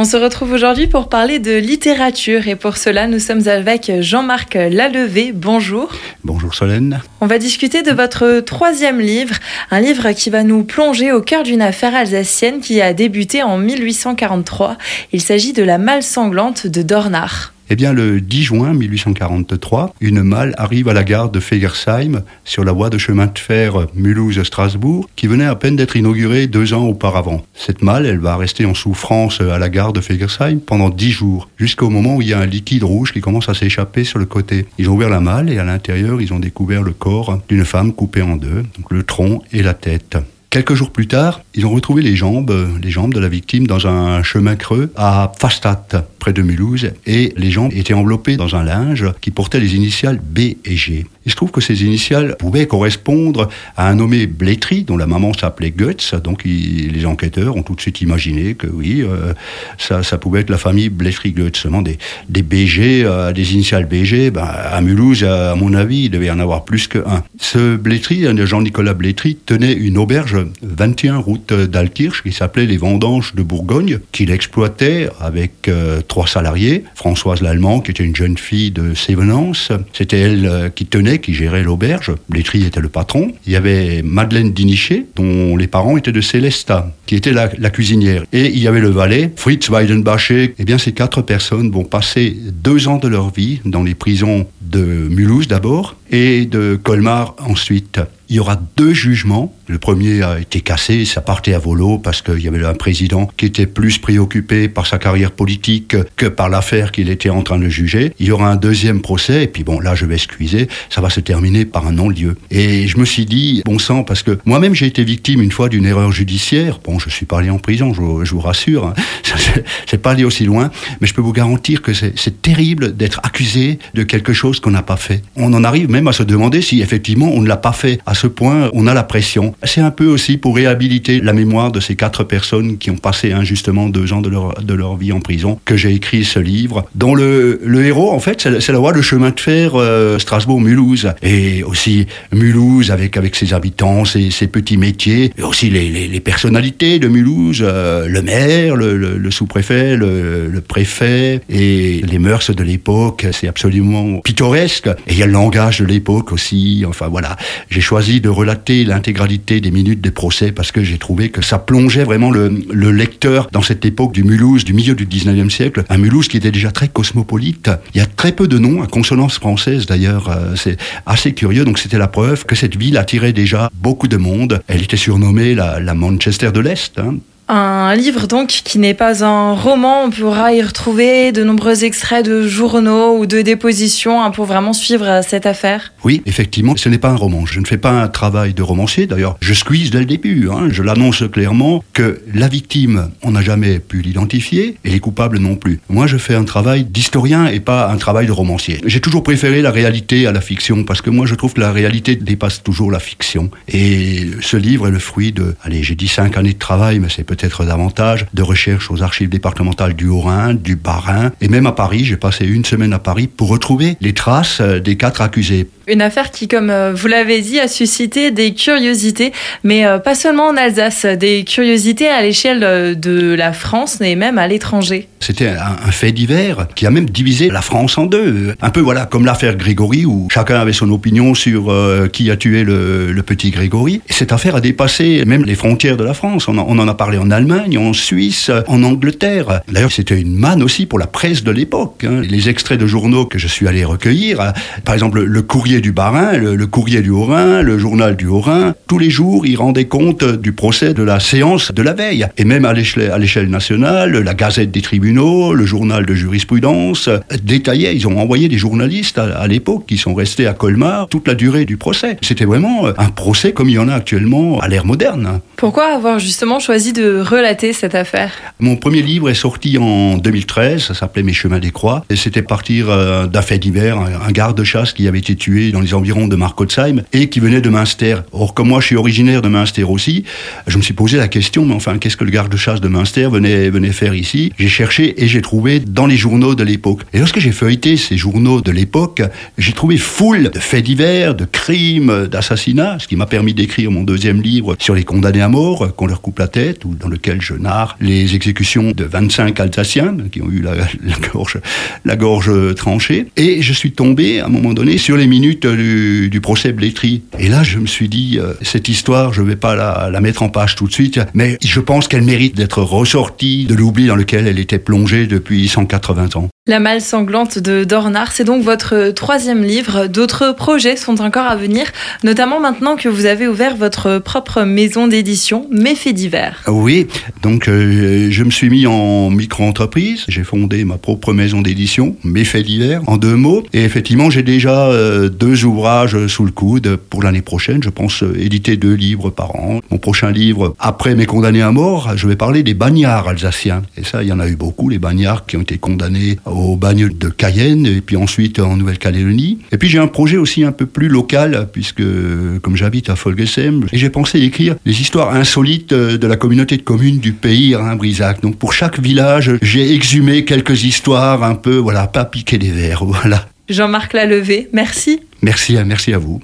On se retrouve aujourd'hui pour parler de littérature et pour cela nous sommes avec Jean-Marc Lalevé. Bonjour. Bonjour Solène. On va discuter de votre troisième livre, un livre qui va nous plonger au cœur d'une affaire alsacienne qui a débuté en 1843. Il s'agit de la malle sanglante de Dornach. Eh bien, le 10 juin 1843, une malle arrive à la gare de Fegersheim, sur la voie de chemin de fer Mulhouse-Strasbourg, qui venait à peine d'être inaugurée deux ans auparavant. Cette malle, elle va rester en souffrance à la gare de Fegersheim pendant dix jours, jusqu'au moment où il y a un liquide rouge qui commence à s'échapper sur le côté. Ils ont ouvert la malle et à l'intérieur, ils ont découvert le corps d'une femme coupée en deux, donc le tronc et la tête. Quelques jours plus tard, ils ont retrouvé les jambes, les jambes de la victime dans un chemin creux à Fastat, près de Mulhouse, et les jambes étaient enveloppées dans un linge qui portait les initiales B et G. Il se trouve que ces initiales pouvaient correspondre à un nommé Blétry, dont la maman s'appelait Goetz, donc les enquêteurs ont tout de suite imaginé que oui, euh, ça, ça, pouvait être la famille Blétry-Goetz. Des, des BG, euh, des initiales BG, ben, à Mulhouse, à mon avis, il devait y en avoir plus qu'un. Ce Blétry, Jean-Nicolas Blétry, tenait une auberge 21 route d'Alkirch qui s'appelait les Vendanges de Bourgogne, qu'il exploitait avec euh, trois salariés. Françoise Lallemand, qui était une jeune fille de Sévenance, c'était elle euh, qui tenait, qui gérait l'auberge. Blétry était le patron. Il y avait Madeleine Diniché, dont les parents étaient de Célesta, qui était la, cuisinière. Et il y avait le valet, Fritz Weidenbacher. Eh bien, ces quatre personnes vont passer deux ans de leur vie dans les prisons de Mulhouse d'abord et de Colmar ensuite. Il y aura deux jugements. Le premier a été cassé, ça partait à volo parce qu'il y avait un président qui était plus préoccupé par sa carrière politique que par l'affaire qu'il était en train de juger. Il y aura un deuxième procès, et puis bon, là je vais excuser, ça va se terminer par un non-lieu. Et je me suis dit, bon sang, parce que moi-même j'ai été victime une fois d'une erreur judiciaire. Bon, je suis pas allé en prison, je, vous rassure, hein. c'est pas allé aussi loin, mais je peux vous garantir que c'est terrible d'être accusé de quelque chose qu'on n'a pas fait. On en arrive même à se demander si effectivement on ne l'a pas fait ce point, on a la pression. C'est un peu aussi pour réhabiliter la mémoire de ces quatre personnes qui ont passé injustement deux ans de leur, de leur vie en prison que j'ai écrit ce livre, dont le, le héros, en fait, c'est la voie de chemin de fer euh, Strasbourg-Mulhouse. Et aussi Mulhouse avec, avec ses habitants, ses, ses petits métiers, et aussi les, les, personnalités de Mulhouse, euh, le maire, le, le, sous-préfet, le, le, préfet, et les mœurs de l'époque. C'est absolument pittoresque. Et il y a le langage de l'époque aussi. Enfin voilà, j'ai choisi de relater l'intégralité des minutes des procès parce que j'ai trouvé que ça plongeait vraiment le, lecteur dans cette époque du Mulhouse, du milieu du 19e siècle. Un Mulhouse qui était déjà très cosmopolite. Il y a très peu de noms à consonance française d'ailleurs. Euh, c'est assez curieux. Donc c'était la preuve que cette ville attirait déjà beaucoup de monde. Elle était surnommée la, Manchester de l'Est. Hein. Un livre donc qui n'est pas un roman, on pourra y retrouver de nombreux extraits de journaux ou de dépositions hein, pour vraiment suivre cette affaire. Oui, effectivement, ce n'est pas un roman. Je ne fais pas un travail de romancier. D'ailleurs, je squeeze dès le début. Hein. Je l'annonce clairement que la victime, on n'a jamais pu l'identifier et les coupables non plus. Moi, je fais un travail d'historien et pas un travail de romancier. J'ai toujours préféré la réalité à la fiction parce que moi, je trouve que la réalité dépasse toujours la fiction. Et ce livre est le fruit de, allez, j'ai dit cinq années de travail, mais c'est peut peut-être davantage de recherche aux archives départementales du Haut-Rhin, du Bas-Rhin, et même à Paris. J'ai passé une semaine à Paris pour retrouver les traces euh, des quatre accusés. Une affaire qui, comme euh, vous l'avez dit, a suscité des curiosités, mais euh, pas seulement en Alsace, des curiosités à l'échelle de la France et même à l'étranger. C'était un, fait divers qui a même divisé la France en deux. Un peu voilà comme l'affaire Grégory où chacun avait son opinion sur qui a tué le, petit Grégory. Et cette affaire a dépassé même les frontières de la France. On en, a parlé en Allemagne, en Suisse, en Angleterre. D'ailleurs, c'était une manne aussi pour la presse de l'époque. Hein. Les extraits de journaux que je suis allé recueillir, par exemple le courrier du Bas-Rhin, le, courrier du Haut-Rhin, le journal du Haut-Rhin, tous les jours, ils rendaient compte du procès de la séance de la veille. Et même à l'échelle nationale, la Gazette des tribunaux, le journal de jurisprudence, détaillaient, ils ont envoyé des journalistes à, l'époque qui sont restés à Colmar toute la durée du procès. C'était vraiment un procès comme il y en a actuellement à l'ère moderne. Pourquoi avoir justement choisi de relater cette affaire Mon premier livre est sorti en 2013, ça s'appelait Mes chemins des croix, et c'était partir euh, d'un fait divers, un garde-chasse qui avait été tué dans les environs de Markotsheim et qui venait de Münster. Or, comme moi je suis originaire de Münster aussi, je me suis posé la question, mais enfin, qu'est-ce que le garde-chasse de Münster venait, venait faire ici? J'ai cherché et j'ai trouvé dans les journaux de l'époque. Et lorsque j'ai feuilleté ces journaux de l'époque, j'ai trouvé foule de faits divers, de crimes, d'assassinats, ce qui m'a permis d'écrire mon deuxième livre sur les condamnés à mort, qu'on leur coupe la tête, ou dans lequel je narre les exécutions de 25 Alsaciens qui ont eu la, gorge, la gorge tranchée. Et je suis tombé à un moment donné sur les minutes du, procès Blétry. Et là, je me suis dit, euh, cette histoire, je ne vais pas la, la, mettre en page tout de suite, mais je pense qu'elle mérite d'être ressortie de l'oubli dans lequel elle était plongée depuis 180 ans. La malle sanglante de Dornard, c'est donc votre troisième livre. D'autres projets sont encore à venir, notamment maintenant que vous avez ouvert votre propre maison d'édition, Méfaits divers. Oui, donc euh, je me suis mis en micro-entreprise. J'ai fondé ma propre maison d'édition, Méfaits divers, en deux mots. Et effectivement, j'ai déjà euh, deux ouvrages sous le coude pour l'année prochaine. Je pense euh, éditer deux livres par an. Mon prochain livre, après mes condamnés à mort, je vais parler des bagnards alsaciens. Et ça, il y en a eu beaucoup, les bagnards qui ont été condamnés au bagne de Cayenne et puis ensuite en Nouvelle-Calédonie. Et puis j'ai un projet aussi un peu plus local puisque comme j'habite à Folgesem, et j'ai pensé écrire des histoires insolites de la communauté de communes du pays Rhin-Brisac. Donc pour chaque village, j'ai exhumé quelques histoires un peu, voilà, pas piquer des verres, voilà. Jean-Marc Lalevée, merci. Merci, merci à vous.